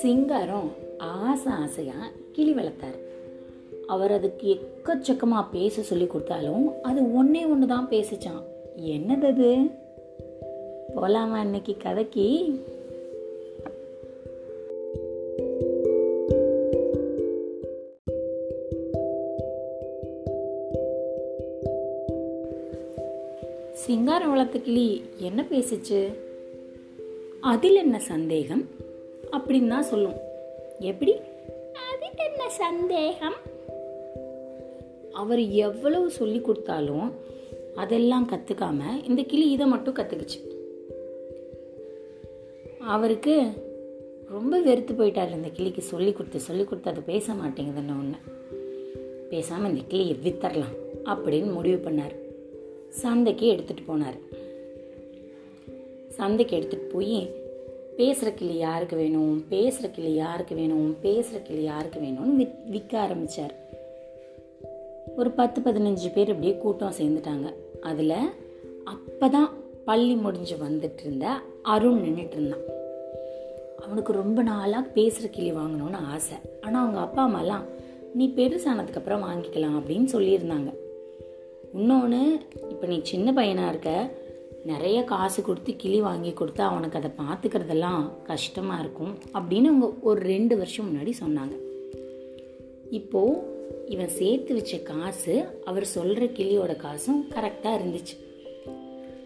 சிங்காரம் ஆசை ஆசையாக கிளி வளர்த்தார். அவர் அதுக்கு எக்கச்சக்கமாக பேச சொல்லி கொடுத்தாலும் அது ஒன்றே ஒன்று தான் பேசிச்சான் என்னது அது? போலாமா இன்னைக்கு கதைக்கு? சிங்காரம் வளர்த்த கிளி என்ன பேசிச்சு? அதில் என்ன சந்தேகம்? அப்படின்னு தான் சொல்லும். எப்படி? அதில் என்ன சந்தேகம்? அவர் எவ்வளவு சொல்லி கொடுத்தாலும் அதெல்லாம் கற்றுக்காம இந்த கிளி இதை மட்டும் கற்றுக்குச்சு அவருக்கு ரொம்ப வெறுத்து போயிட்டார் இந்த கிளிக்கு. சொல்லி கொடுத்து சொல்லி கொடுத்து அது பேச மாட்டேங்குதுன்னு ஒன்று பேசாமல் இந்த கிளியை வித்தரலாம் அப்படின்னு முடிவு பண்ணார். சந்தைக்கு எடுத்துகிட்டு போனார். சந்தைக்கு எடுத்துகிட்டு போய் பேசுகிற கிளி யாருக்கு வேணும்? பேசுகிற கிளி யாருக்கு வேணும்? பேசுகிற கிளி யாருக்கு வேணும்னு வித் விற்க ஆரம்பித்தார் ஒரு பத்து பதினஞ்சு பேர் இப்படியே கூட்டம் சேர்ந்துட்டாங்க. அதில் அப்போ தான் பள்ளி முடிஞ்சு வந்துட்டு இருந்த அருண் நின்றுட்டு இருந்தான். அவனுக்கு ரொம்ப நாளாக பேசுகிற கிளி வாங்கணும்னு ஆசை. ஆனால் அவங்க அப்பா அம்மாலாம் நீ பெருசானதுக்கப்புறம் வாங்கிக்கலாம் அப்படின்னு சொல்லியிருந்தாங்க. இன்னொன்று இப்போ நீ சின்ன பையனாக இருக்க நிறைய காசு கொடுத்து கிளி வாங்கி கொடுத்தா அவனுக்கு அதை பார்த்துக்கிறதெல்லாம் கஷ்டமாக இருக்கும் அப்படின்னு அவங்க ஒரு ரெண்டு வருஷம் முன்னாடி சொன்னாங்க. இப்போது இவன் சேர்த்து வச்ச காசு அவர் சொல்கிற கிளியோட காசும் கரெக்டாக இருந்துச்சு.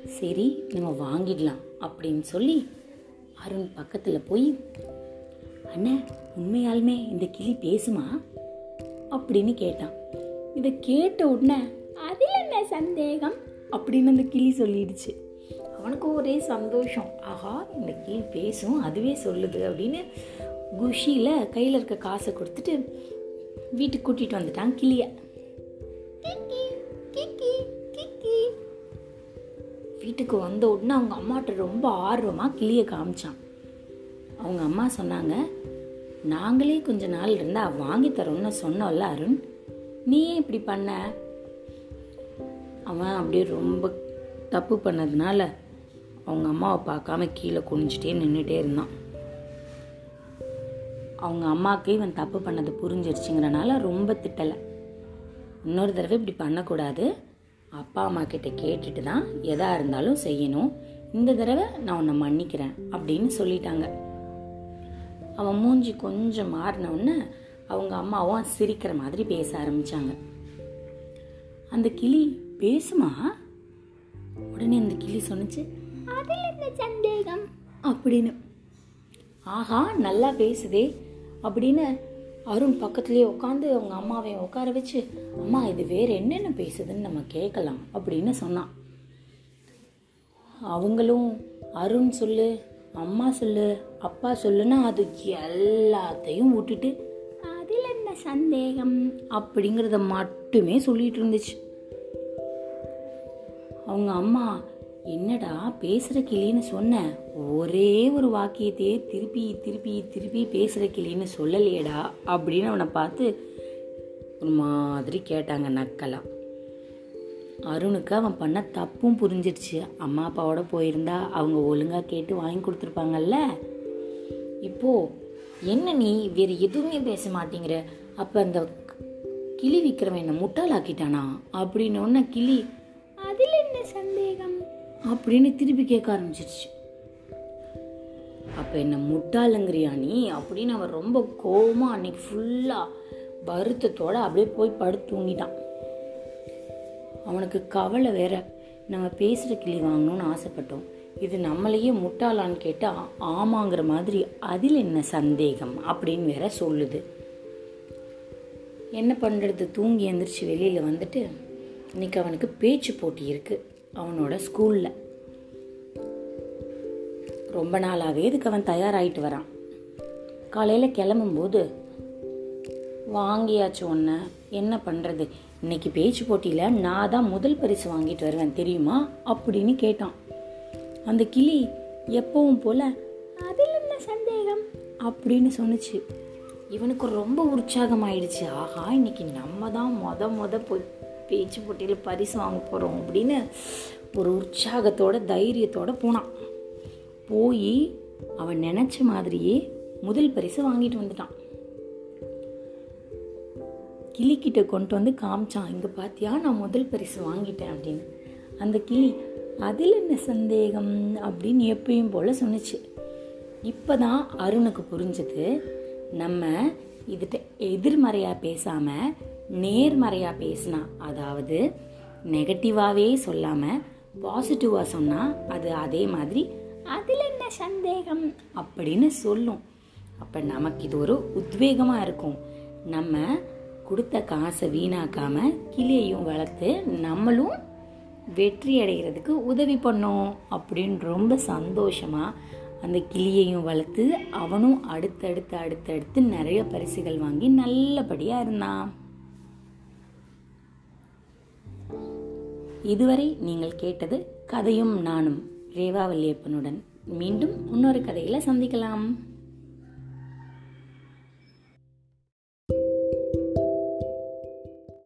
சரி நம்ம வாங்கிடலாம் அப்படின்னு சொல்லி அருண் பக்கத்தில் போய் அண்ணே உண்மையாலுமே இந்த கிளி பேசுமா? அப்படின்னு கேட்டான். இதை கேட்ட உடனே அதில் என்ன சந்தேகம்? அப்படின்னு அந்த கிளி சொல்லிடுச்சு. அவனுக்கு ஒரே சந்தோஷம். ஆஹா இந்த கிளி பேசும் அதுவே சொல்லுது அப்படின்னு குஷியில் கையில் இருக்க காசை கொடுத்துட்டு வீட்டுக்கு கூட்டிகிட்டு வந்துட்டான் கிளிய. வீட்டுக்கு வந்த உடனே அவங்க அம்மாட்ட ரொம்ப ஆர்வமாக கிளியை காமிச்சான். அவங்க அம்மா சொன்னாங்க நாங்களே கொஞ்ச நாள் இருந்தால் வாங்கி தரோம்னு சொன்னோம்ல அருண். நீ ஏன் இப்படி பண்ண? அவன் அப்படியே ரொம்ப தப்பு பண்ணதுனால அவங்க அம்மாவை பார்க்காம கீழே குனிஞ்சிட்டே நின்றுட்டே இருந்தான். அவங்க அம்மாவுக்கு இவன் தப்பு பண்ணது புரிஞ்சிருச்சுங்கிறனால ரொம்ப திட்டலை. இன்னொரு தடவை இப்படி பண்ணக்கூடாது. அப்பா அம்மா கிட்ட கேட்டுட்டு தான் எதா இருந்தாலும் செய்யணும். இந்த தடவை நான் உன்னை மன்னிக்கிறேன் அப்படின்னு சொல்லிட்டாங்க. அவன் மூஞ்சி கொஞ்சம் மாறினவுடனே அவங்க அம்மாவும் சிரிக்கிற மாதிரி பேச ஆரம்பித்தாங்க அந்த கிளி பேசுமா? உடனே அந்த கிளி சொன்னுச்சு சந்தேகம். அப்படின்னு. ஆஹா நல்லா பேசுதே அப்படின்னு அருண் பக்கத்துலேயே உட்காந்து அவங்க அம்மாவை உட்கார வச்சு அம்மா இது வேற என்னென்ன பேசுதுன்னு நம்ம கேட்கலாம் அப்படின்னு சொன்னான். அவங்களும் அருண் சொல்லு அம்மா சொல்லு அப்பா சொல்லுன்னா அது எல்லாத்தையும் விட்டுட்டு அதில் என்ன சந்தேகம்? அப்படிங்கிறத மட்டுமே சொல்லிட்டு இருந்துச்சு. அவங்க அம்மா என்னடா பேசுகிற கிளின்னு சொன்ன? ஒரே ஒரு வாக்கியத்தையே திருப்பி திருப்பி திருப்பி பேசுகிற கிளின்னு சொல்லலையேடா அப்படின்னு அவனை பார்த்து ஒரு மாதிரி கேட்டாங்க நக்கலா. அருணுக்கு அவன் பண்ண தப்பும் புரிஞ்சிருச்சு. அம்மா அப்பாவோட போயிருந்தா அவங்க ஒழுங்காக கேட்டு வாங்கி கொடுத்துருப்பாங்கல்ல? இப்போ என்ன நீ வேறு எதுவுமே பேச மாட்டேங்கிற? அப்போ அந்த கிளி விற்கிறவன் என்ன முட்டாளாக்கிட்டானா? அப்படின்னு ஒன்று கிளி அப்படின்னு திருப்பி கேட்க ஆரம்பிச்சிருச்சு. அப்போ என்ன முட்டாளுங்கிறியா நீ? அப்படின்னு அவன் ரொம்ப கோபமாக அன்னைக்கு ஃபுல்லாக வருத்தத்தோடு அப்படியே போய் படுத்து தூங்கிட்டான். அவனுக்கு கவலை வேற. நம்ம பேசுகிற கிளி வாங்கணும்னு ஆசைப்பட்டோம். இது நம்மளையே முட்டாளான்னு கேட்டால் ஆமாங்கிற மாதிரி அதில் என்ன சந்தேகம் அப்படின்னு வேற சொல்லுது. என்ன பண்ணுறது தூங்கி எந்திரிச்சு வெளியில் வந்துட்டு இன்னைக்கு அவனுக்கு பேச்சு போட்டி இருக்குது அவனோட ஸ்கூலில் ரொம்ப நாளாகவே இதுக்கு அவன் தயாராகிட்டு வரான். காலையில் கிளம்பும்போது வாங்கியாச்சு ஒன்று என்ன பண்ணுறது இன்னைக்கு பேச்சு போட்டியில் நான் தான் முதல் பரிசு வாங்கிட்டு வருவேன் தெரியுமா? அப்படின்னு கேட்டான். அந்த கிளி எப்பவும் போல் அதில் என்ன சந்தேகம்? அப்படின்னு சொன்னுச்சு. இவனுக்கு ரொம்ப உற்சாகம் ஆயிடுச்சு ஆஹா இன்னைக்கு நம்ம தான் மொத மொத போய் பேச்சு போட்டியில் பரிசு வாங்க போகிறோம் அப்படின்னு ஒரு உற்சாகத்தோட தைரியத்தோட போனான். போய் அவன் நினச்ச மாதிரியே முதல் பரிசு வாங்கிட்டு வந்துட்டான். கிளிக்கிட்ட கொண்டு வந்து காமிச்சான். இங்கே பார்த்தியா நான் முதல் பரிசு வாங்கிட்டேன் அப்படின்னு. அந்த கிளி அதில் என்ன சந்தேகம்? அப்படின்னு எப்பயும் போல் சொன்னிச்சு. இப்போ தான் அருணுக்கு புரிஞ்சது நம்ம இதுட்ட எதிர்மறையாக பேசாமல் நேர்மறையாக பேசினா அதாவது நெகட்டிவாகவே சொல்லாமல் பாசிட்டிவாக சொன்னால் அது அதே மாதிரி அதில் என்ன சந்தேகம்? அப்படின்னு சொல்லும். அப்போ நமக்கு இது ஒரு உத்வேகமாக இருக்கும். நம்ம கொடுத்த காசை வீணாக்காமல் கிளியையும் வளர்த்து நம்மளும் வெற்றி அடைகிறதுக்கு உதவி பண்ணோம் அப்படின்னு ரொம்ப சந்தோஷமாக அந்த கிளியையும் வளர்த்து அவனும் அடுத்தடுத்து அடுத்தடுத்து நிறைய பரிசுகள் வாங்கி நல்லபடியாக இருந்தான். இதுவரை நீங்கள் கேட்டது கதையும் நானும் ரேவா வல்லியப்பனுடன். மீண்டும் இன்னொரு கதையில் சந்திக்கலாம்.